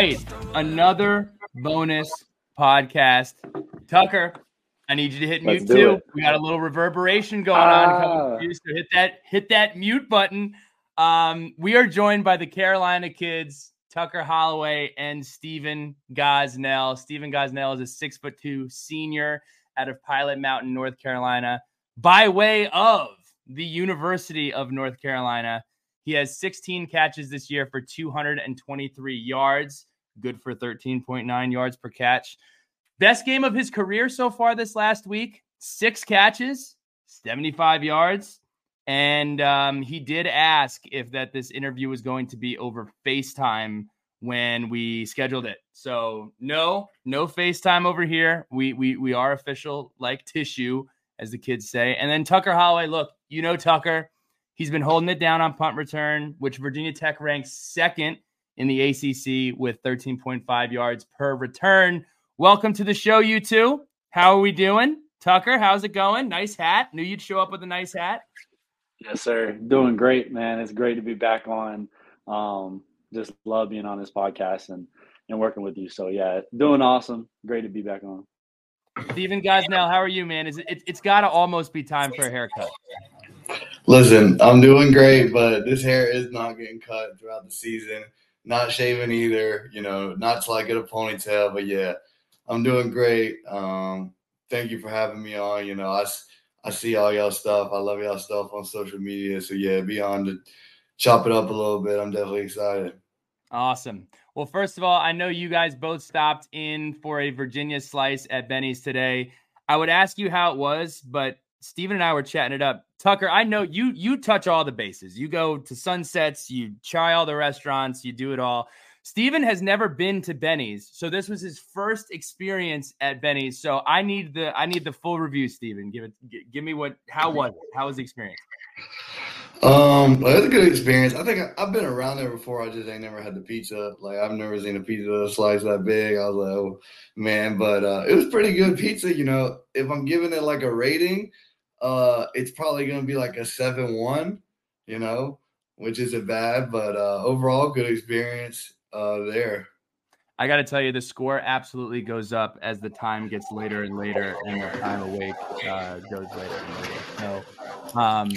Right, another bonus podcast. Tucker, I need you to hit Let's mute too. it. We got a little reverberation going on. coming Ah. you, So hit that hit that mute button. Um, we are joined by the Carolina kids, Tucker Holloway and Stephen Gosnell. Stephen Gosnell is a six foot two senior out of Pilot Mountain, North Carolina, by way of the University of North Carolina. He has 16 catches this year for 223 yards, good for 13.9 yards per catch. Best game of his career so far this last week six catches, 75 yards. And um, he did ask if that this interview was going to be over FaceTime when we scheduled it. So no, no FaceTime over here. We we we are official like tissue, as the kids say. And then Tucker Holloway, look, you know Tucker. He's been holding it down on punt return, which Virginia Tech ranks second in the ACC with 13.5 yards per return. Welcome to the show, you two. How are we doing? Tucker, how's it going? Nice hat. Knew you'd show up with a nice hat. Yes, sir. Doing great, man. It's great to be back on. Um, just love being on this podcast and and working with you. So yeah, doing awesome. Great to be back on. Stephen Gosnell, how are you, man? Is it, it it's got to almost be time for a haircut. Listen, I'm doing great, but this hair is not getting cut throughout the season. Not shaving either, you know, not till I get a ponytail, but yeah, I'm doing great. Um, thank you for having me on. You know, I, I see all y'all stuff. I love y'all stuff on social media. So yeah, be on to chop it up a little bit. I'm definitely excited. Awesome. Well, first of all, I know you guys both stopped in for a Virginia slice at Benny's today. I would ask you how it was, but Stephen and I were chatting it up. Tucker, I know you you touch all the bases. You go to sunsets, you try all the restaurants, you do it all. Stephen has never been to Benny's, so this was his first experience at Benny's. So I need the I need the full review, Stephen. Give it gi- give me what how was it? How was the experience? Um, well, it was a good experience. I think I, I've been around there before. I just ain't never had the pizza. Like I've never seen a pizza slice that big. I was like, oh man, but uh, it was pretty good pizza. You know, if I'm giving it like a rating, uh, it's probably gonna be like a seven one. You know, which isn't bad, but uh, overall, good experience uh, there. I got to tell you, the score absolutely goes up as the time gets later and later, and the time awake uh, goes later and later. So, um,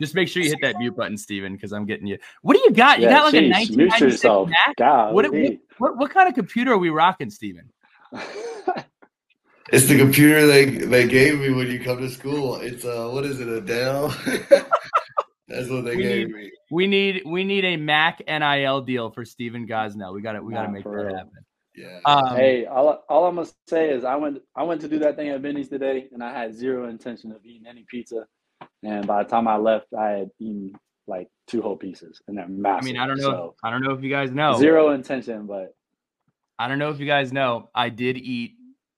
just make sure you hit that mute button, Stephen, because I'm getting you. What do you got? You Yeah, got like a jeez, 1996. Mac. God, What, what, what what kind of computer are we rocking, Stephen? It's the computer they they gave me when you come to school. It's uh, what is it, a Dell? That's what they We gave need- me. We need we need a Mac NIL deal for Stephen Gosnell. We got to we got to Nah, make that real. happen. Yeah. Um, hey, all, all I'm gonna say is I went I went to do that thing at Benny's today, and I had zero intention of eating any pizza. And by the time I left, I had eaten like two whole pieces, and they're massive. I mean, I don't know. So, I don't know if you guys know. zero intention, but I don't know if you guys know, I did eat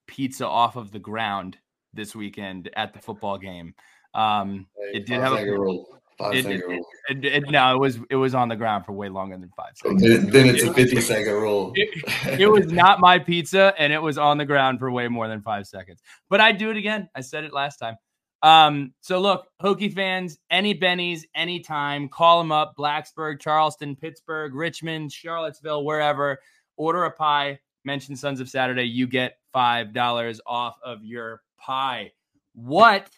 pizza off of the ground this weekend at the football game. Um, Hey, it did have a rule. Five it- second it- rule. it, it- no, it was it was on the ground for way longer than five seconds. Then, then it's a 50 second rule. It, was not my pizza, and it was on the ground for way more than five seconds. But I'd do it again. I said it last time. Um, so look, Hokie fans, any Benny's, anytime, call them up. Blacksburg, Charleston, Pittsburgh, Richmond, Charlottesville, wherever. Order a pie. Mention Sons of Saturday. You get five dollars off of your pie. What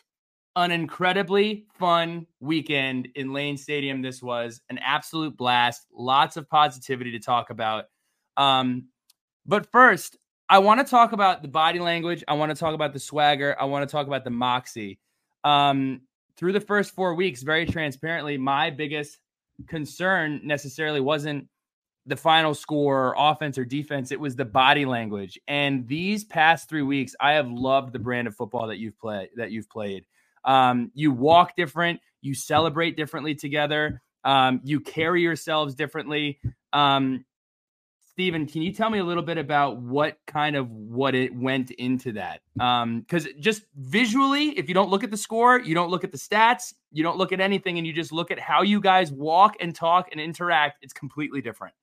an incredibly fun weekend in Lane Stadium this was. An absolute blast. Lots of positivity to talk about. Um, but first, I want to talk about the body language. I want to talk about the swagger. I want to talk about the moxie. Um, through the first four weeks, very transparently, my biggest concern necessarily wasn't the final score, offense or defense. It was the body language. And these past three weeks, I have loved the brand of football that you've played. That you've played. Um, you walk different. You celebrate differently together. Um, you carry yourselves differently. Um, Stephen, can you tell me a little bit about what kind of what it went into that? Because um, just visually, if you don't look at the score, you don't look at the stats, you don't look at anything, and you just look at how you guys walk and talk and interact, it's completely different.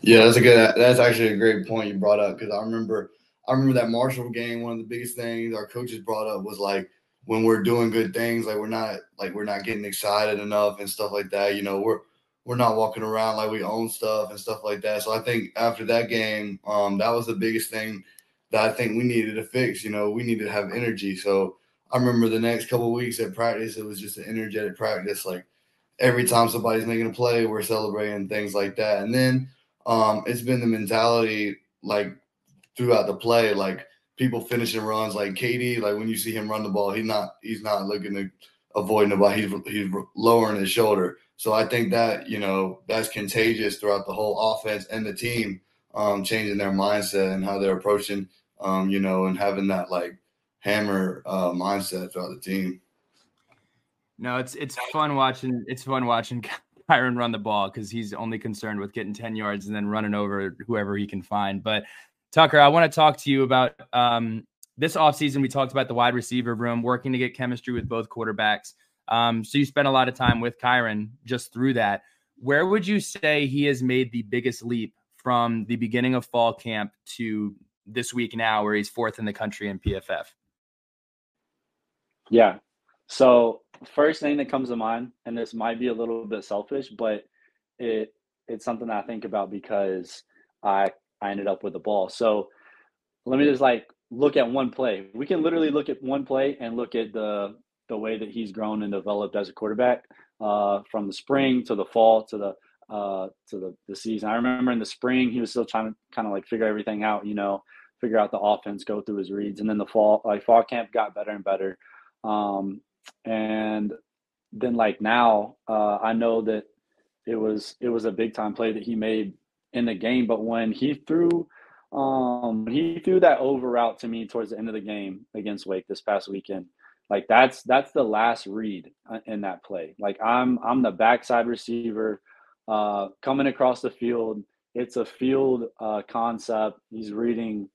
Yeah, that's a good. That's actually a great point you brought up because I remember, I remember that Marshall game. One of the biggest things our coaches brought up was like when we're doing good things, like we're not like we're not getting excited enough and stuff like that. You know, we're we're not walking around like we own stuff and stuff like that. So I think after that game, um, that was the biggest thing that I think we needed to fix. You know, we needed to have energy. So I remember the next couple weeks at practice, it was just an energetic practice. Like every time somebody's making a play, we're celebrating things like that. And then um, it's been the mentality like throughout the play, like people finishing runs, like Katie, like when you see him run the ball, he's not he's not looking to avoid nobody. He's he's lowering his shoulder. So I think that you know that's contagious throughout the whole offense and the team, um, changing their mindset and how they're approaching, um, you know, and having that like hammer uh, mindset throughout the team. No, it's it's fun watching. It's fun watching Kyron run the ball because he's only concerned with getting ten yards and then running over whoever he can find. But Tucker, I want to talk to you about um, this offseason. We talked about the wide receiver room, working to get chemistry with both quarterbacks. Um, so you spent a lot of time with Kyron just through that. Where would you say he has made the biggest leap from the beginning of fall camp to this week now, where he's fourth in the country in PFF? Yeah. So first thing that comes to mind, and this might be a little bit selfish, but it it's something I think about because I I ended up with the ball. So let me just like look at one play. We can literally look at one play and look at the the way that he's grown and developed as a quarterback uh, from the spring to the fall to the uh, to the, the season. I remember in the spring he was still trying to kind of like figure everything out, you know, figure out the offense, go through his reads, and then the fall like fall camp got better and better. Um, and then like now, uh, I know that it was it was a big time play that he made in the game, but when he threw um he threw that over route to me towards the end of the game against Wake this past weekend like that's that's the last read uh, in that play. Like I'm I'm the backside receiver uh, coming across the field. It's a field uh, concept. He's reading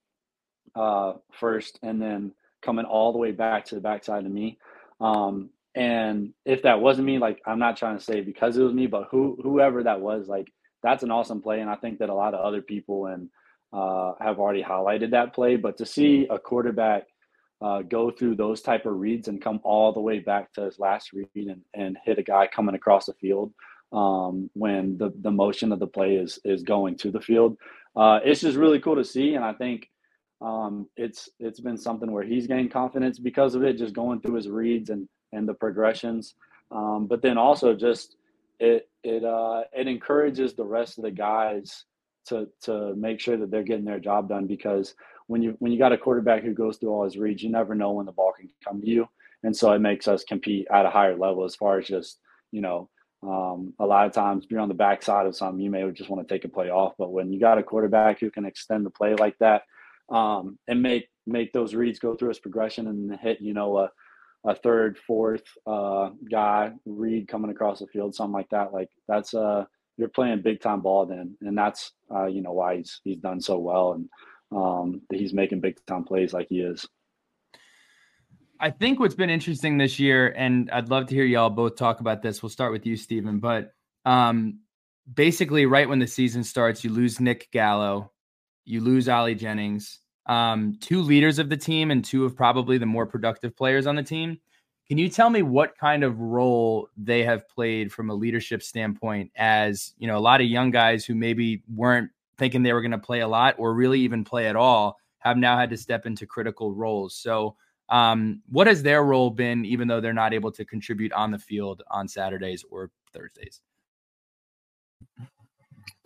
uh, first and then coming all the way back to the backside of me. Um, and if that wasn't me, like I'm not trying to say because it was me, but who whoever that was, like that's an awesome play. And I think that a lot of other people and uh, have already highlighted that play. But to see a quarterback uh, go through those type of reads and come all the way back to his last read and, and hit a guy coming across the field um, when the, the motion of the play is is going to the field. Uh, it's just really cool to see, and I think um, it's it's been something where he's gained confidence because of it, just going through his reads and and the progressions. Um, but then also just it it uh, it encourages the rest of the guys to to make sure that they're getting their job done because when you when you got a quarterback who goes through all his reads, you never know when the ball can come to you, and so it makes us compete at a higher level as far as just you know um, a lot of times you're on the backside of something, you may just want to take a play off. But when you got a quarterback who can extend the play like that um, and make make those reads go through his progression and hit, you know, a, a third, fourth uh, guy read coming across the field, something like that, like that's uh you're playing big time ball then, and that's uh, you know why he's he's done so well. And um, that he's making big time plays like he is. I think what's been interesting this year, and I'd love to hear y'all both talk about this. We'll start with you, Stephen. But um, basically, right when the season starts, you lose Nick Gallo, you lose Ali Jennings, um, two leaders of the team, and two of probably the more productive players on the team. Can you tell me what kind of role they have played from a leadership standpoint? As you know, a lot of young guys who maybe weren't thinking they were going to play a lot or really even play at all have now had to step into critical roles. So, um, what has their role been, even though they're not able to contribute on the field on Saturdays or Thursdays?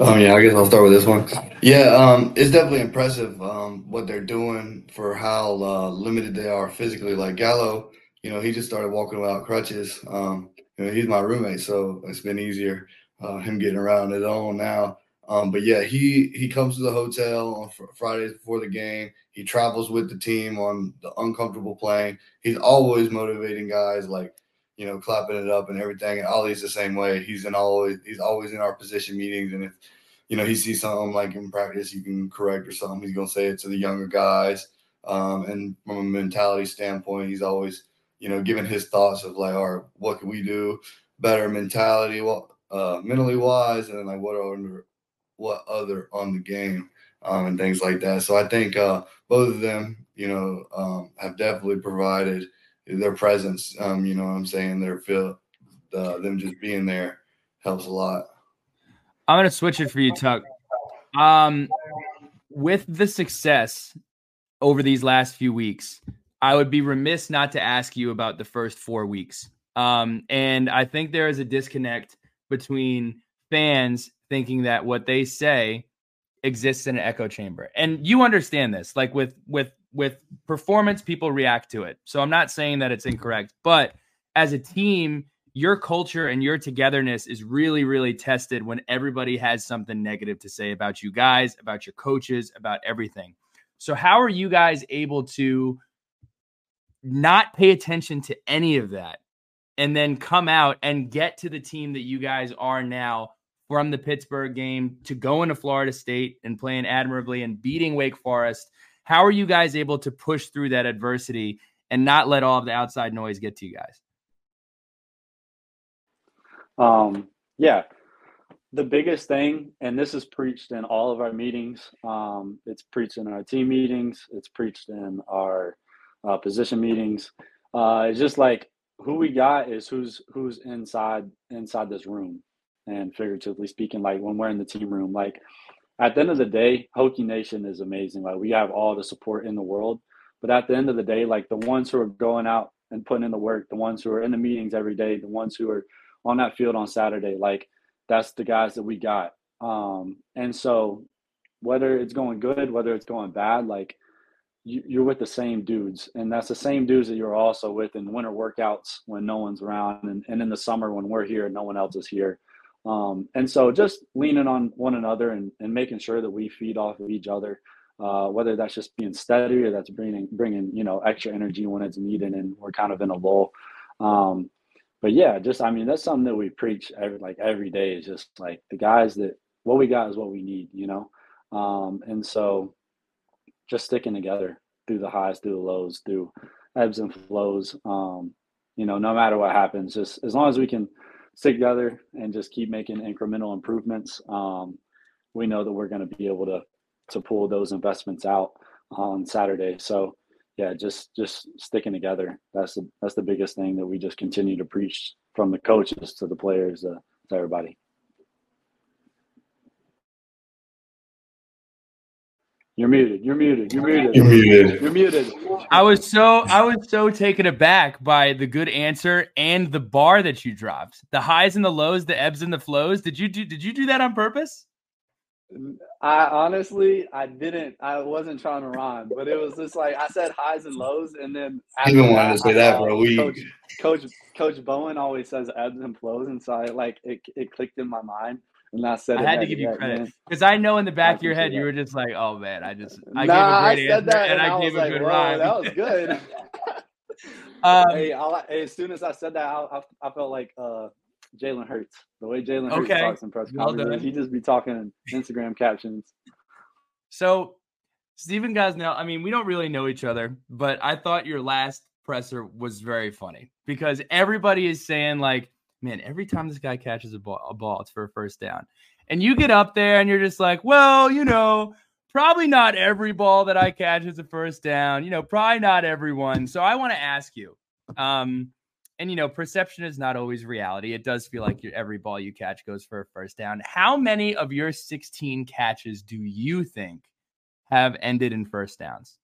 Um, yeah, I guess I'll start with this one. Yeah, um, it's definitely impressive um, what they're doing for how uh, limited they are physically. Like Gallo, you know, he just started walking without crutches. Um, you know, he's my roommate, so it's been easier uh, him getting around his own now. Um, but yeah, he he comes to the hotel on fr- Fridays before the game. He travels with the team on the uncomfortable plane. He's always motivating guys, like you know, clapping it up and everything. And Ali's the same way. He's in always he's always in our position meetings, and if you know he sees something like in practice, you can correct or something. He's gonna say it to the younger guys. Um, and from a mentality standpoint, he's always you know giving his thoughts of like, all right, what can we do better mentality, what uh, mentally wise, and then like what are what other on the game um, and things like that. So I think uh, both of them, you know, um, have definitely provided their presence. Um, you know what I'm saying? Their feel, them just being there helps a lot. I'm gonna switch it for you, Tuck. Um, with the success over these last few weeks, I would be remiss not to ask you about the first four weeks. Um, and I think there is a disconnect between fans thinking that what they say exists in an echo chamber. And you understand this. Like with with with performance, people react to it. So I'm not saying that it's incorrect, but as a team, your culture and your togetherness is really, really tested when everybody has something negative to say about you guys, about your coaches, about everything. So, how are you guys able to not pay attention to any of that and then come out and get to the team that you guys are now from the Pittsburgh game to going to Florida State and playing admirably and beating Wake Forest? How are you guys able to push through that adversity and not let all of the outside noise get to you guys? Um, yeah, the biggest thing, and this is preached in all of our meetings. Um, it's preached in our team meetings. It's preached in our uh, position meetings. Uh, it's just like who we got is who's who's inside inside this room, and figuratively speaking, like when we're in the team room, like at the end of the day, Hokie Nation is amazing. Like we have all the support in the world, but at the end of the day, like the ones who are going out and putting in the work, the ones who are in the meetings every day, the ones who are on that field on Saturday. Like that's the guys that we got. Um, and so whether it's going good, whether it's going bad, like you, are with the same dudes, and that's the same dudes that you're also with in winter workouts when no one's around, and, and in the summer when we're here and no one else is here. Um, and so just leaning on one another and, and making sure that we feed off of each other, uh, whether that's just being steady or that's bringing bringing you know extra energy when it's needed, and we're kind of in a lull. Um, but yeah, just I mean that's something that we preach every like every day is just like the guys that what we got is what we need, you know. Um, and so just sticking together through the highs, through the lows, through ebbs and flows. Um, you know, no matter what happens, just as long as we can stick together and just keep making incremental improvements, um, we know that we're going to be able to to pull those investments out on Saturday. So yeah, just just sticking together. That's the that's the biggest thing that we just continue to preach from the coaches to the players to, to everybody. You're muted. You're muted. You're muted. You're muted. You're muted. I was so I was so taken aback by the good answer and the bar that you dropped. The highs and the lows, the ebbs and the flows. Did you do did you do that on purpose? I honestly, I didn't. I wasn't trying to rhyme, but it was just like I said highs and lows, and then I even wanted to say that for a week. Coach, Coach, Coach Bowen always says ebbs and flows, and so I like it. It clicked in my mind, and I said I had to give you credit because I know in the back of your head you were just like, "Oh man, I just I nah, gave a great I answer that, and, and I, I, gave a like, good rhyme. That was good." um, hey, as soon as I said that, I, I felt like uh, Jalen Hurts. The way Jalen Hurts okay. talks in press conferences, he just be talking Instagram captions. So, Stephen Gosnell, I mean, we don't really know each other, but I thought your last presser was very funny because everybody is saying like, man, every time this guy catches a ball, a ball, it's for a first down. And you get up there and you're just like, well, you know, probably not every ball that I catch is a first down. You know, probably not everyone. So I want to ask you, um, and you know, perception is not always reality. It does feel like every ball you catch goes for a first down. How many of your 16 catches do you think have ended in first downs?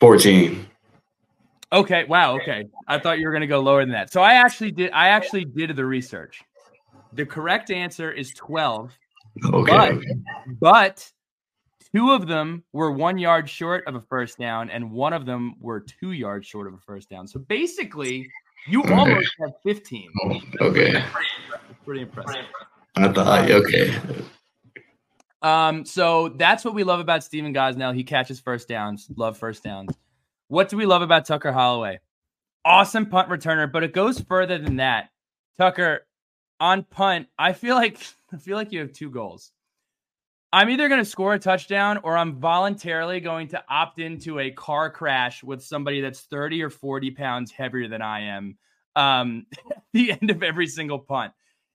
14. Okay. Wow. Okay. I thought you were going to go lower than that. So I actually did. I actually did the research. The correct answer is 12, Okay. But- okay. but two of them were one yard short of a first down, and one of them were two yards short of a first down. So basically, you Okay. almost have 15. Oh, okay. Pretty impressive. I thought. Okay. Um, so that's what we love about Stephen Gosnell. He catches first downs. Love first downs. What do we love about Tucker Holloway? Awesome punt returner, but it goes further than that. Tucker, on punt, I feel like I feel like you have two goals. I'm either going to score a touchdown or I'm voluntarily going to opt into a car crash with somebody that's 30 or 40 pounds heavier than I am um, at the end of every single punt.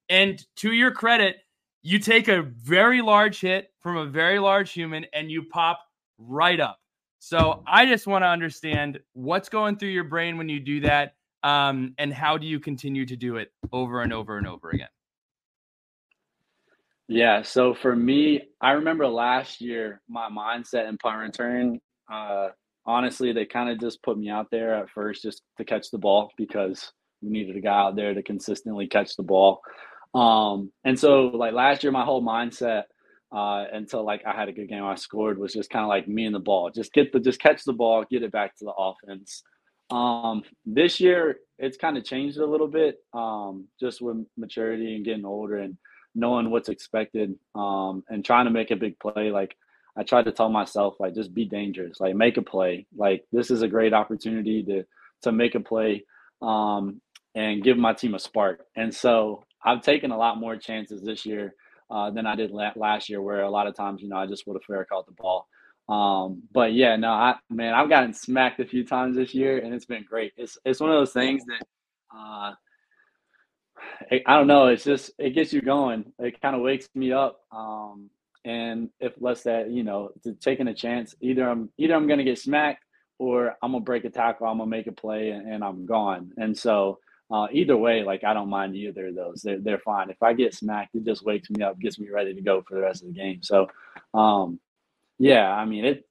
And to your credit, you take a very large hit from a very large human and you pop right up. So I just want to understand what's going through your brain when you do that, um, and how do you continue to do it over and over and over again? Yeah, so for me, I remember last year my mindset in punt return. Uh, honestly, they kind of just put me out there at first just to catch the ball because we needed a guy out there to consistently catch the ball. Um, and so like last year, my whole mindset uh, until like I had a good game, I scored was just kind of like me and the ball. Just get the just catch the ball, get it back to the offense. Um, this year, it's kind of changed a little bit, um, just with maturity and getting older and knowing what's expected um, and trying to make a big play. Like I tried to tell myself, like just be dangerous, like make a play. Like this is a great opportunity to to make a play um, and give my team a spark. And so I've taken a lot more chances this year uh, than I did la- last year, where a lot of times you know I just would have fair caught the ball. Um, but yeah, no, I man, I've gotten smacked a few times this year, and it's been great. It's it's one of those things that. Uh, I don't know. It's just it gets you going. It kind of wakes me up. Um, and if let's that you know, taking a chance, either I'm either I'm gonna get smacked or I'm gonna break a tackle. I'm gonna make a play and, and I'm gone. And so uh, either way, like I don't mind either of those. They're they're fine. If I get smacked, it just wakes me up, gets me ready to go for the rest of the game. So, um, yeah, I mean it.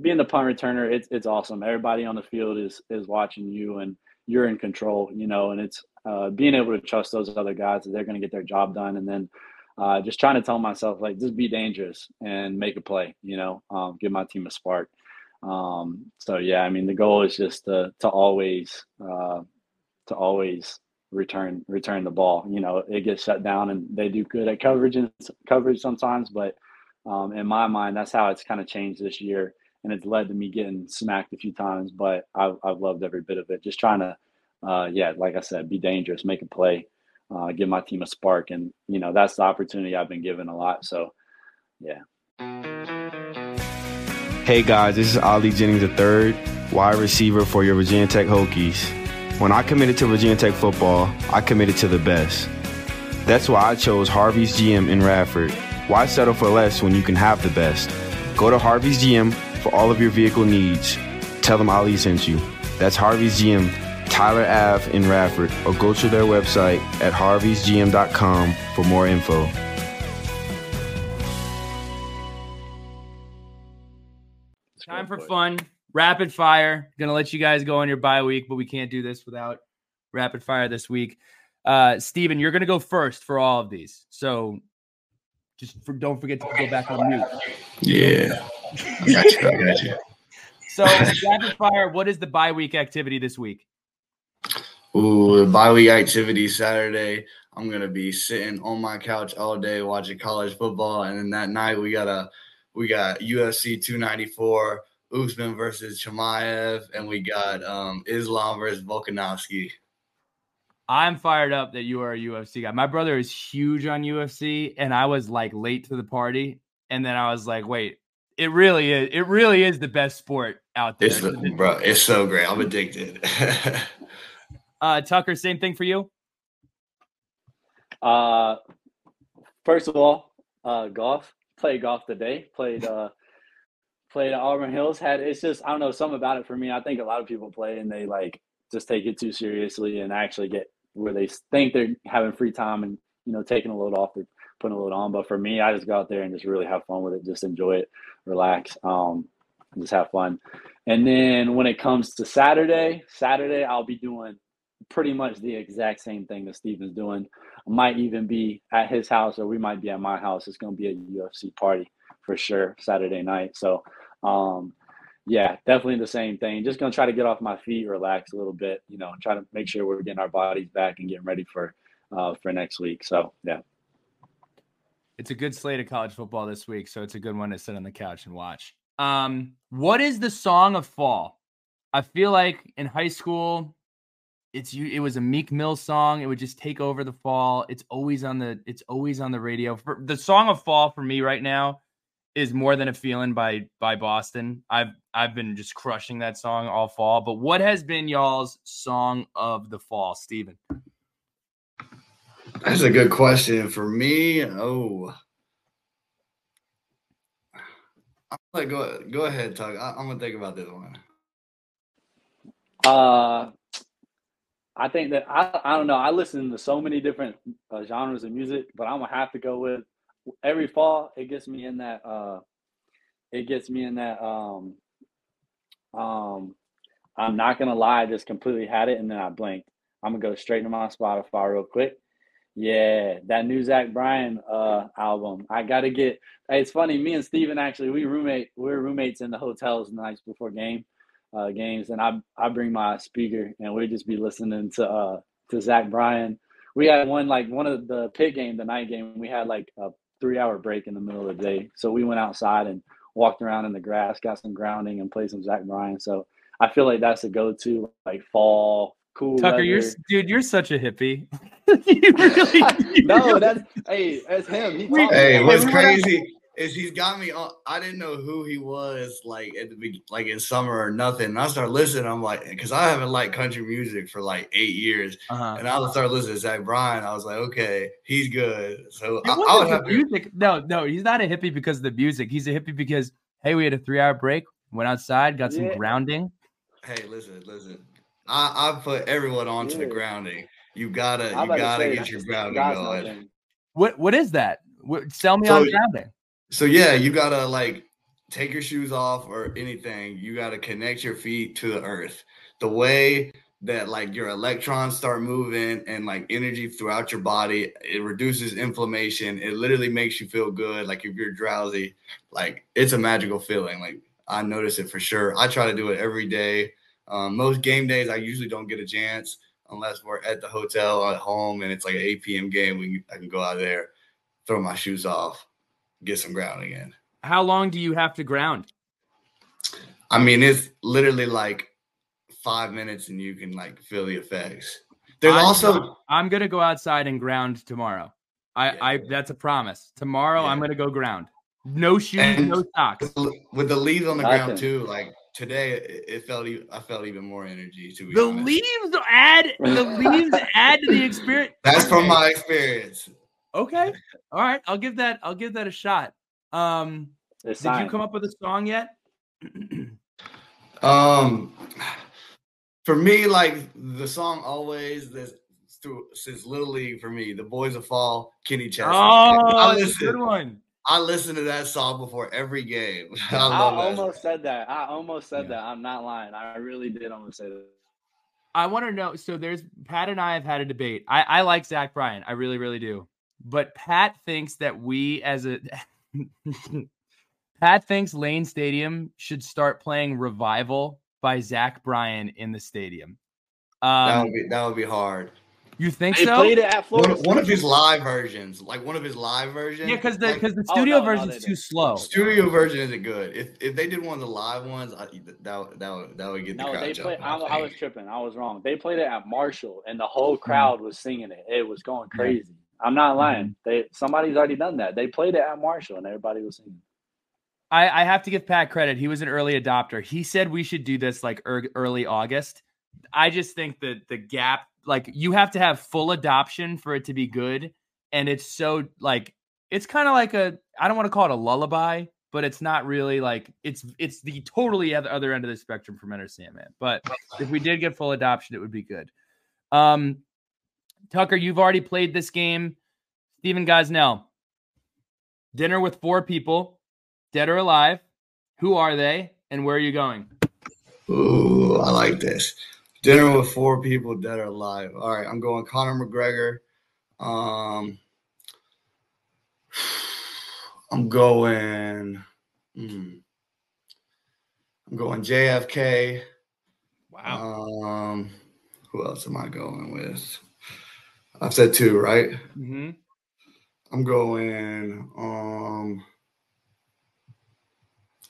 Being the punt returner, it's it's awesome. Everybody on the field is is watching you, and you're in control. You know, and it's uh, being able to trust those other guys that they're going to get their job done, and then uh, just trying to tell myself like just be dangerous and make a play. You know, um, give my team a spark. Um, so yeah, I mean the goal is just to to always uh, to always return return the ball. You know, it gets shut down, and they do good at coverage and coverage sometimes, but um, in my mind, that's how it's kind of changed this year, and it's led to me getting smacked a few times. But I've I've loved every bit of it. Just trying to uh, yeah, like I said, be dangerous, make a play, uh, give my team a spark, and you know that's the opportunity I've been given a lot. So, yeah. Hey guys, this is Ali Jennings III, wide receiver for your Virginia Tech Hokies. When I committed to Virginia Tech football, I committed to the best. That's why I chose Harvey's GM in Radford. Why settle for less when you can have the best? Go to Harvey's GM for all of your vehicle needs. Tell them Ali sent you. That's Harvey's GM, Tyler Ave in Radford, or go to their website at harveysgm.com for more info. Time for fun. Rapid fire. Gonna let you guys go on your bye week, but we can't do this without rapid fire this week. Uh, Stephen, you're gonna go first for all of these. So just for, don't forget to go back on mute. Yeah. I got you. I got you. So rapid fire. What is the bye week activity this week? Ooh, the bye week activity Saturday. I'm gonna be sitting on my couch all day watching college football, and then that night we got a we got USC 294, Usman versus Chimaev, and we got um, Islam versus Volkanovski. I'm fired up that you are a UFC guy. My brother is huge on UFC, and I was like late to the party, and then I was like, wait, it really is. It really is the best sport out there. It's the, bro, it's so great. I'm addicted. Uh, Tucker, same thing for you. Uh, first of all, uh, golf. Played golf today. Played uh, played at Auburn Hills. Had it's just I don't know something about it for me. I think a lot of people play and they like just take it too seriously and actually get where they think they're having free time and you know taking a load off, they're putting a load on. But for me, I just go out there and just really have fun with it. Just enjoy it, relax, um, just have fun. And then when it comes to Saturday, Saturday I'll be doing pretty much the exact same thing that Stephen's doing. I might even be at his house or we might be at my house. It's going to be a UFC party for sure Saturday night. So, um, yeah, definitely the same thing. Just to try to get off my feet, relax a little bit, you know, try to make sure we're getting our bodies back and getting ready for uh, for next week. So, yeah. It's a good slate of college football this week, so it's a good one to sit on the couch and watch. Um, what is the song of fall? I feel like in high school, it's you. It was a Meek Mill song. It would just take over the fall. It's always on the. It's always on the radio. For the song of fall for me right now is more than a feeling by by Boston. I've I've been just crushing that song all fall. But what has been y'all's song of the fall, Stephen? That's a good question for me. Oh, I'm gonna go. Go ahead, Tug. I, I'm gonna think about this one. Uh, I think that I, I don't know. I listen to so many different uh, genres of music, but I'm gonna have to go with every fall. It gets me in that. Uh, it gets me in that. Um, um, I'm not gonna lie. I just completely had it, and then I blinked. I'm gonna go straight to my Spotify real quick. Yeah, that new Zach Bryan uh, album. I gotta get. It's funny. Me and Stephen actually we roommate. We are roommates in the hotels the nights before game uh, games, and I I bring my speaker and we just be listening to uh, to Zach Bryan. We had one like one of the Pitt game, the night game. We had like a three hour break in the middle of the day, so we went outside and walked around in the grass, got some grounding, and played some Zach Bryan. So I feel like that's a go to like fall cool. Tucker, weather. you're dude, you're such a hippie. you really, you no, really- that's hey, that's him. He We- Hey, that. what's we were at- crazy is he's got me on. I didn't know who he was like at the be- like in summer or nothing. And I started listening. I'm like, because I haven't liked country music for like eight years, uh-huh. and I started listening to Zach Bryan. I was like, okay, he's good. So I, I wasn't would the have to. music. No, no, he's not a hippie because of the music. He's a hippie because hey, we had a three hour break, went outside, got some grounding. Hey, listen, listen. I, I put everyone onto the grounding. You gotta, you about to gotta say, get your grounding going. What what is that? What, sell me So- on grounding. So yeah, you gotta like take your shoes off or anything. You gotta connect your feet to the earth. The way that like your electrons start moving and like energy throughout your body, it reduces inflammation. It literally makes you feel good. Like if you're drowsy, like it's a magical feeling. Like I notice it for sure. I try to do it every day. Um, most game days, I usually don't get a chance unless we're at the hotel at home and it's like an 8 p.m. game. We I can go out there, throw my shoes off, get some grounding in. How long do you have to ground? I mean, it's literally like five minutes and you can like feel the effects. There's I'm- also I'm gonna go outside and ground tomorrow. I, Yeah. I that's a promise. Tomorrow I'm gonna go ground. No shoes, And- no socks. with the leaves on the I ground can- too. Like today, it, it felt even, I felt even more energy. To be The honest. leaves add the leaves add to the experience. That's from my experience. Okay. All right. I'll give that I'll give that a shot. Um It's did you come up with a song yet? Um, for me, like the song always this through since Little League for me, the Boys of Fall, Kenny Chesney. Oh, I that's a good one. I listen to that song before every game. I I love that. almost said that. I almost said Yeah. that. I'm not lying. I really did almost say that. I want to know. So there's Pat and I have had a debate. I, I like Zach Bryan. I really, really do. But Pat thinks that we as a Pat thinks Lane Stadium should start playing Revival by Zach Bryan in the stadium. that Um, would be that would be hard. you think They so? played it at Florida. One, one of his live versions, like one of his live versions. Yeah, because the like, because the Oh, studio no, no, version's they too didn't. slow. studio version isn't good. If if they did one of the live ones, I, that would- that would, that would get the No, crowd they jumping. played. I, I I was tripping. I was wrong. They played it at Marshall, and the whole Mm-hmm. crowd was singing it. It was going crazy. I'm not lying. They somebody's already done that. They played it at Marshall, and everybody was singing. I, I have to give Pat credit. He was an early adopter. He said we should do this like er, early August. I just think that the gap, like you have to have full adoption for it to be good. And it's so like it's kind of like a I don't want to call it a lullaby, but it's not really like it's it's the totally other, other end of the spectrum from Enter Sandman. But if we did get full adoption, it would be good. Um Tucker, you've already played this game. Stephen Gosnell. Dinner with four people dead or alive. Who are they and where are you going? Ooh, I like this. Dinner with four people dead or alive. All right, I'm going Conor McGregor. Um, I'm going. hmm, I'm going JFK. Wow. Um, who else am I going with? I've said two, right? hmm I'm going um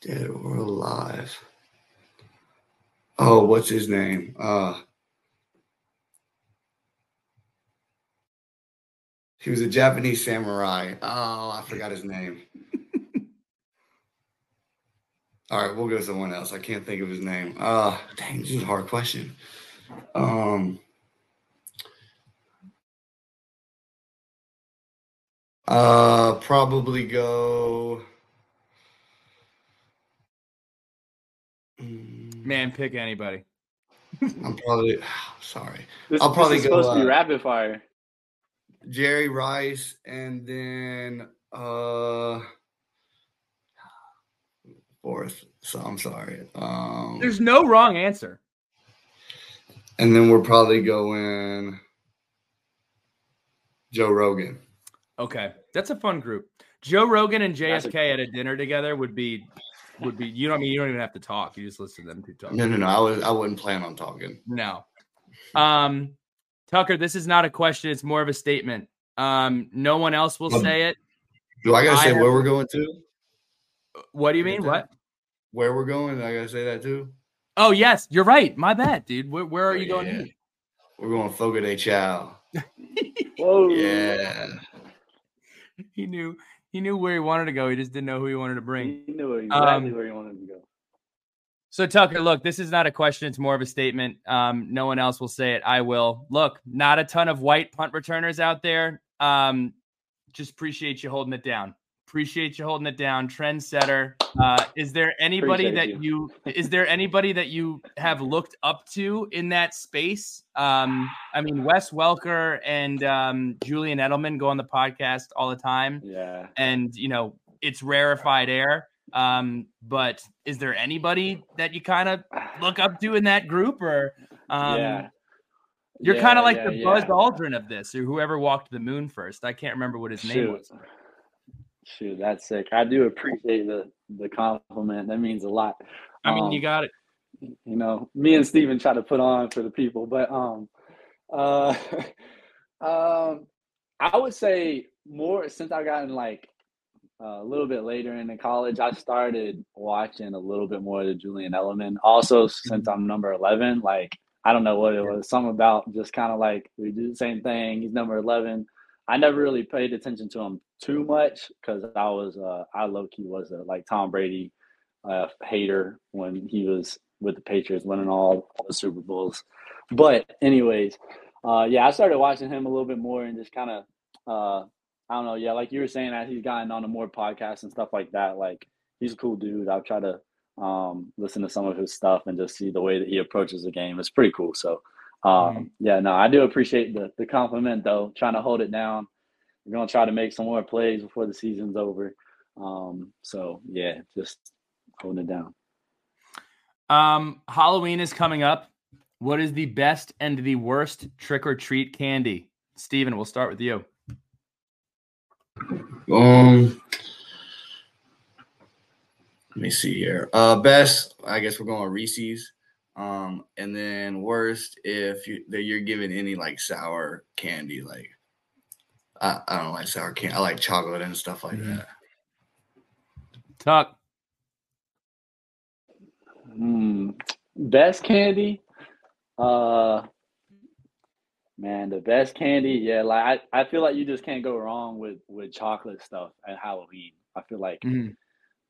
dead or alive. Oh, what's his name? Uh he was a Japanese samurai. Oh, I forgot his name. All right, we'll go to someone else. I can't think of his name. Uh dang, this is a hard question. Um uh probably go Mm, Man, pick anybody. I'm probably sorry. This, I'll probably this is go, supposed to be uh, rapid fire. Jerry Rice and then uh fourth. So I'm sorry. Um There's no wrong answer. and then we're probably going Joe Rogan. Okay, that's a fun group. Joe Rogan and JFK a- at a dinner together would be would be. You know, what I mean, you don't even have to talk. You just listen to them two talk. No, no, no. I was I wouldn't plan on talking. No. Um, Tucker, this is not a question. It's more of a statement. Um, no one else will Um, say it. Do I gotta I say have- where we're going to? What do you mean? What? Where we're going? I gotta say that too. Oh, yes, you're right. My bad, dude. Where, where are Oh, you going? yeah. We're going Fogo de Chao. Whoa. Yeah. He knew. He knew where he wanted to go. He just didn't know who he wanted to bring. He knew exactly Um, where he wanted to go. So Tucker, look, this is not a question; it's more of a statement. Um, no one else will say it. I will. Look, not a ton of white punt returners out there. Um, just appreciate you holding it down. Appreciate you holding it down, trendsetter. Uh, is there anybody Appreciate that you. is there anybody that you have looked up to in that space? Um, I mean, Wes Welker and um, Julian Edelman go on the podcast all the time Yeah. and you know it's rarefied air. Um, but is there anybody that you kind of look up to in that group, or um, yeah. you're Yeah, kind of like yeah, the Buzz. Aldrin of this, or whoever walked the moon first? I can't remember what his name was. Shoot, that's sick. I do appreciate the the compliment. That means a lot. I mean, you Um, got it. you know, me and Stephen try to put on for the people, but um uh um I would say more since I've gotten like uh, a little bit later into college, I started watching a little bit more of the Julian Edelman. Also, since I'm number 11, like I don't know what it was, something about just kind of like we do the same thing. He's number 11. I never really paid attention to him too much because I was uh, I low key was a like Tom Brady uh, hater when he was with the Patriots, winning all the Super Bowls. But anyways, uh, yeah, I started watching him a little bit more and just kind of uh, I don't know, yeah, like you were saying, as he's gotten on to more podcasts and stuff like that, like he's a cool dude. I'll try to um, listen to some of his stuff and just see the way that he approaches the game. It's pretty cool. So, um, Mhm. yeah, no, I do appreciate the the compliment though. Trying to hold it down. We're gonna try to make some more plays before the season's over. Um, so yeah, just holding it down. Um, Halloween is coming up. What is the best and the worst trick or treat candy? Stephen, we'll start with you. Um, let me see here. Uh, best, I guess we're going Reese's. Um, and then worst, if you that you're given any like sour candy, like I, I don't like sour candy. I like chocolate and stuff like Mhm. that. Tuck. Mm, best candy? Uh man, the best candy, yeah, like I, I feel like you just can't go wrong with with chocolate stuff at Halloween. I feel like Mhm.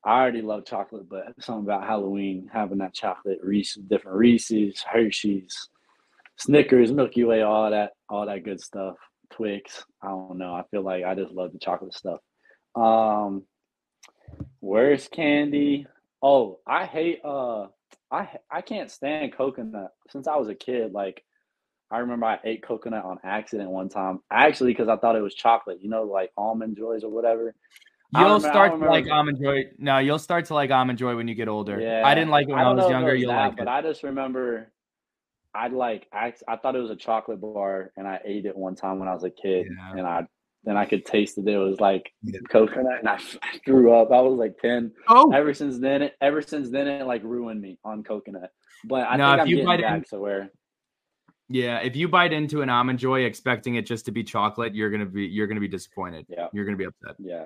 I already love chocolate, but something about Halloween having that chocolate Reese different Reese's, Hershey's, Snickers, Milky Way, all that, all that good stuff. Twix. I don't know. I feel like I just love the chocolate stuff. Um worst candy. Oh, I hate uh I I can't stand coconut since I was a kid. Like I remember I ate coconut on accident one time. Actually, because I thought it was chocolate. You know, like almond joys or whatever. I You'll remember- start to like remember- almond joy. No, you'll start to like almond joy when you get older. Yeah, I didn't like it when I, don't was younger. it You'll that, like but it. I just remember I like I I thought it was a chocolate bar, and I ate it one time when I was a kid, Yeah. and I then I could taste it. It was like Yeah. coconut, and I threw up. I was like ten. Oh, Ever since then, it, ever since then, it like ruined me on coconut. But I No, if think I'm you getting bite back in- to where yeah. If you bite into an almond joy expecting it just to be chocolate, you're gonna be you're gonna be disappointed. yeah, You're gonna be upset. yeah.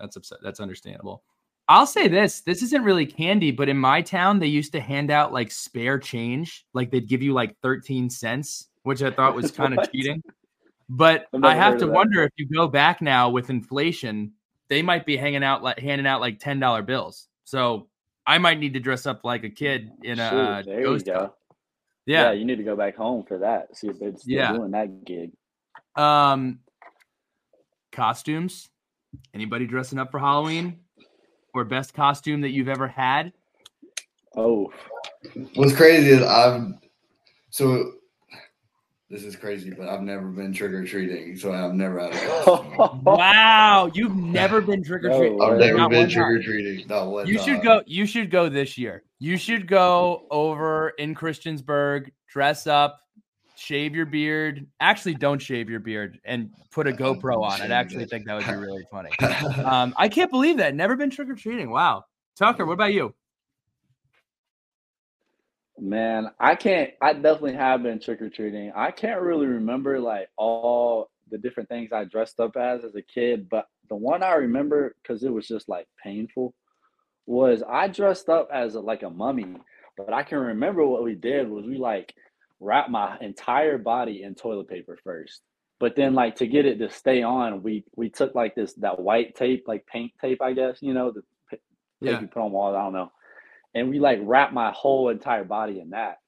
That's upset. That's understandable. I'll say this: this isn't really candy, but in my town, they used to hand out like spare change, like they'd give you like 13 cents, which I thought was kind of cheating. But I have to wonder if you go back now with inflation, they might be hanging out like handing out like ten dollar bills. So I might need to dress up like a kid in a Shoot, uh, there you ghost go. town. Yeah. Yeah. you need to go back home for that. See if they're still Yeah. doing that gig. Um, costumes. Anybody dressing up for Halloween or best costume that you've ever had? Oh, What's crazy is I've so this is crazy, but I've never been trick or treating, so I've never had a. Wow, you've never been trick or treating. No I've never Not been trick or treating. Not one You should go. You should go this year. You should go over in Christiansburg, dress up, shave your beard. Actually, don't shave your beard and put a GoPro on. I'd actually think that would be really funny. Um, I can't believe that. Never been trick or treating. Wow, Tucker. What about you? Man, I can't. I definitely have been trick or treating. I can't really remember like all the different things I dressed up as as a kid, but the one I remember because it was just like painful was I dressed up as a, like a mummy. But I can remember what we did was we like wrapped my entire body in toilet paper first. But then like to get it to stay on, we we took like this that white tape, like paint tape, I guess you know the tape Yeah. you put on walls. I don't know and we like wrapped my whole entire body in that.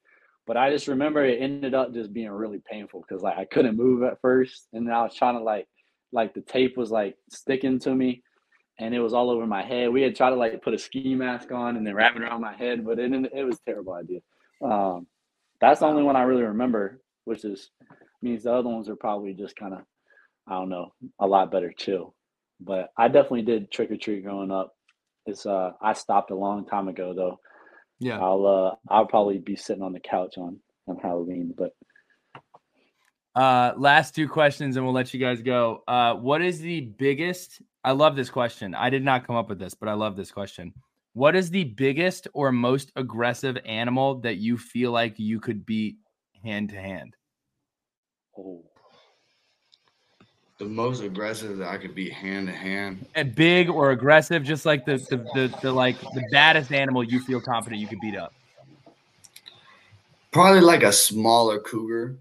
But I just remember it ended up just being really painful because like I couldn't move at first, and then I was trying to like like the tape was like sticking to me, and it was all over my head. We had tried to like put a ski mask on and then wrap it around my head, but it it was a terrible idea. Um, that's the only one I really remember, which is means the other ones are probably just kind of I don't know a lot better chill. But I definitely did trick or treat growing up. It's uh I stopped a long time ago though. Yeah. I'll uh I'll probably be sitting on the couch on on Halloween, but Uh, last two questions, and we'll let you guys go. Uh, what is the biggest? I love this question. I did not come up with this, but I love this question. What is the biggest or most aggressive animal that you feel like you could beat hand to hand? oh, the most aggressive that I could beat hand to hand. And big or aggressive, just like the the, the the like the baddest animal you feel confident you could beat up. Probably like a smaller cougar.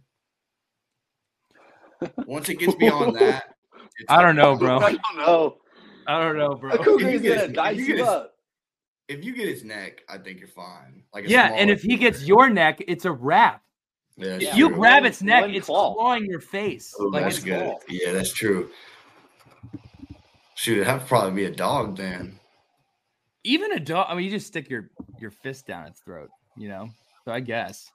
Once it gets beyond that, I don't know, bro. I don't know. I don't know, A bro. cougar If is gonna dice you you get his- up. If you get its neck, I think you're fine. Like Yeah, and if he gets your neck, it's a wrap. yeah, If you true. grab its neck, one it's claw. clawing your face. Oh, like that's good. claw. Yeah, that's true. Shoot, it'd have to probably be a dog then. even a dog. I mean, you just stick your your fist down its throat, you know. So I guess.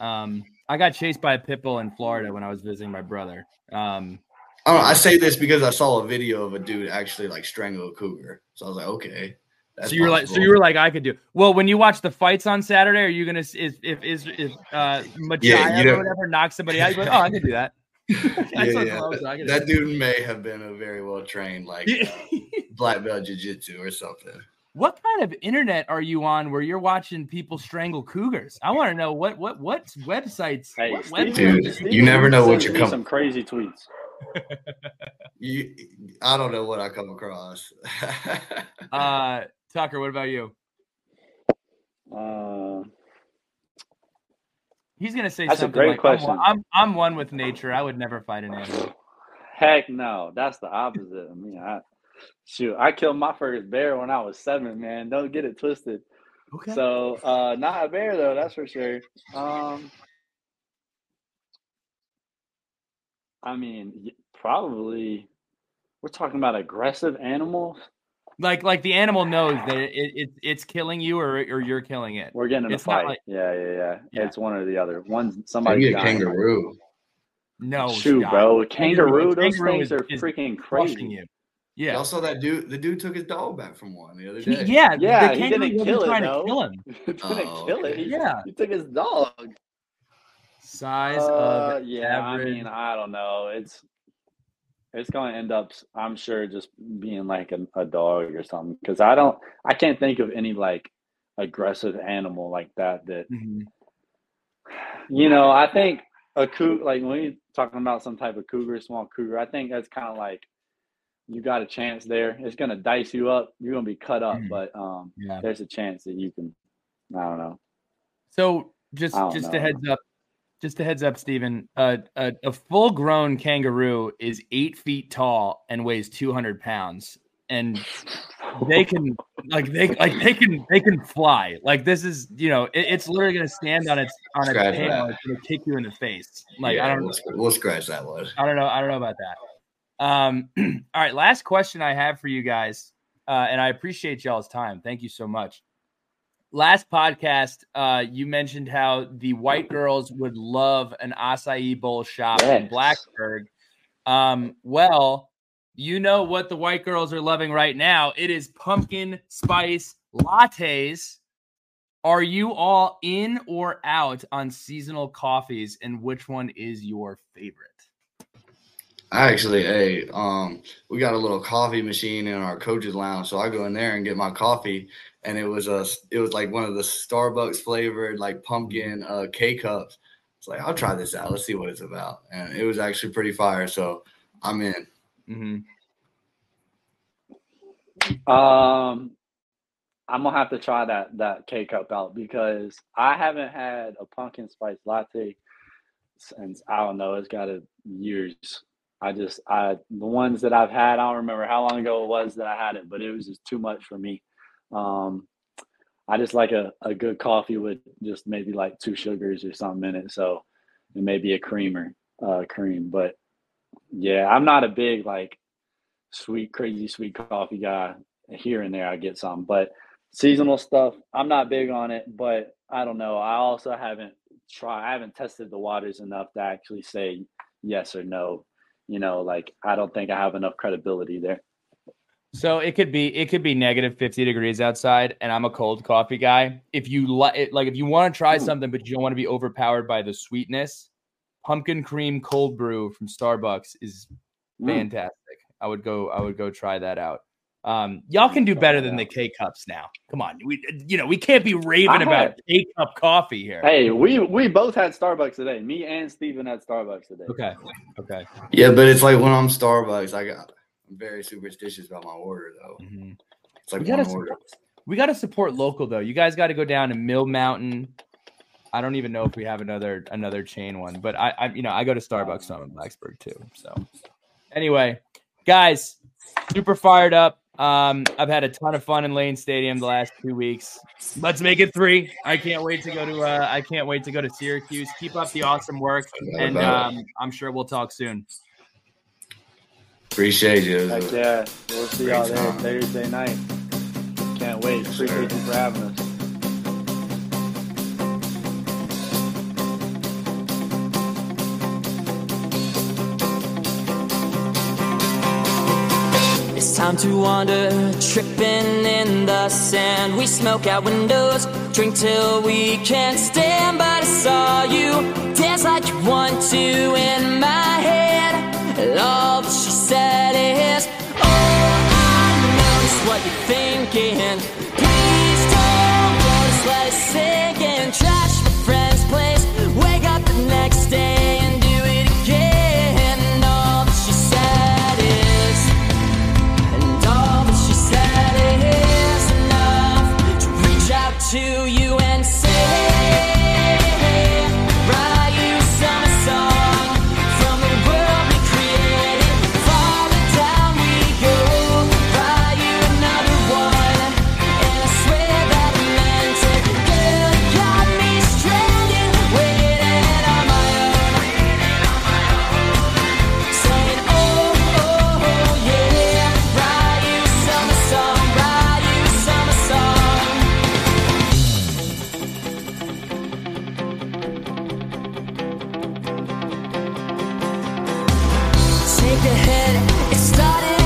Um, I got chased by a pit bull in Florida when I was visiting my brother. Um, I don't know. I say this because I saw a video of a dude actually like strangle a cougar. So I was like, okay. That's so you were like, so you were like, I could do. Well, when you watch the fights on Saturday, are you gonna s- if if is if uh Machia Yeah, you or know- whatever knocks somebody out? You're like, oh, I could do that. Yeah, yeah. I was like, I could do That dude may have been a very well trained like uh, black belt jiu-jitsu or something. what kind of internet are you on where you're watching people strangle cougars? I want to know what what what websites. Hey, what websites- Dude, Stephen you never know what you're me com- Some crazy tweets. You, I don't know what I come across. Uh, Tucker, what about you? Uh, He's gonna say That's a something great like, I'm question. one- I'm, I'm one with nature. I would never fight an animal. heck no, that's the opposite of me. I shoot, I killed my first bear when I was seven. Man, don't get it twisted. Okay. So, uh, not a bear though, that's for sure. Um, I mean, probably we're talking about aggressive animals. Like like the animal knows that it, it it's killing you or or you're killing it. We're getting in a It's not fight. like- yeah, yeah, yeah, Yeah. It's one or the other. One's somebody. Maybe a kangaroo. No, Shoot, Scott. bro, kangaroo. Those kangaroo things is- are is freaking crushing crazy. you. Yeah. Y'all saw that dude. The dude took his dog back from one the other He- day. yeah, Yeah, the he kangaroo didn't wasn't kill it, trying though. to kill him. Didn't Oh, kill it. He, Yeah. he took his dog. Size Uh, of yeah, average. I mean, I don't know. It's it's going to end up, I'm sure, just being like a, a dog or something. Because I don't, I can't think of any like aggressive animal like that. That Mhm. you know, I think a cougar, like when you're talking about some type of cougar, small cougar, I think that's kind of like you got a chance there. It's gonna dice you up. You're gonna be cut up, Mhm. but um, Yeah. there's a chance that you can. I don't know. So just just a heads up, just a heads up, Stephen. Uh, a, a full grown kangaroo is eight feet tall and weighs two hundred pounds, and they can like they like they can they can fly. Like this is you know it, it's literally gonna stand on its on its Scratch tail. that. It's gonna kick you in the face. Like Yeah, I don't we'll, we'll scratch that one. I don't know. I don't know about that. Um, all right. Last question I have for you guys, uh, and I appreciate y'all's time. Thank you so much. Last podcast, uh, you mentioned how the white girls would love an acai bowl shop in Yes. Blacksburg. Um, well, you know what the white girls are loving right now. It is pumpkin spice lattes. Are you all in or out on seasonal coffees, and which one is your favorite? I actually, hey, um, we got a little coffee machine in our coach's lounge, so I go in there and get my coffee, and it was a, it was like one of the Starbucks flavored like pumpkin uh, K cups. It's like I'll try this out. Let's see what it's about, and it was actually pretty fire. So I'm in. Mm-hmm. Um, I'm gonna have to try that that K cup out because I haven't had a pumpkin spice latte since I don't know. It's got a years. I just I the ones that I've had. I don't remember how long ago it was that I had it, but it was just too much for me. Um, I just like a, a good coffee with just maybe like two sugars or something in it. So and maybe a creamer, uh, cream. But yeah, I'm not a big like sweet, crazy sweet coffee guy. Here and there, I get some, but seasonal stuff, I'm not big on it. But I don't know. I also haven't tried. I haven't tested the waters enough to actually say yes or no. You know, like I don't think I have enough credibility there. So it could be it could be negative 50 degrees outside and I'm a cold coffee guy. If you li- like if you want to try Ooh. something but you don't want to be overpowered by the sweetness, pumpkin cream cold brew from Starbucks is Mm. fantastic. I would go I would go try that out. Um y'all can do better than the. K cups now. Come on. We you know, we can't be raving I about had- K cup coffee here. Hey, we we both had Starbucks today. Me and Stephen had Starbucks today. Okay. Okay. Yeah, but it's like when I'm Starbucks, I got I'm very superstitious about my order though. Mhm. It's like We gotta order. We got to support local though. You guys got to go down to Mill Mountain. I don't even know if we have another another chain one, but I, I you know I go to Starbucks so I'm in Blacksburg too. So anyway, guys, super fired up. Um, I've had a ton of fun in Lane Stadium the last two weeks. Let's make it three. I can't wait to go to uh, I can't wait to go to Syracuse. Keep up the awesome work, and um, I'm sure we'll talk soon. Appreciate you. It Heck yeah, we'll see y'all there time. Thursday night. Can't wait. Yes, sir. Appreciate you for having us. It's time to wander, tripping in the sand. We smoke out windows, drink till we can't stand. But I saw you dance like you want to in my head. And all that she said is, Oh, I know just what you're thinking. Please don't go, just let it sink in. Trash my friend's place, wake up the next day and do it again. And all that she said is. And all that she said is enough to reach out to you Take a hit, it started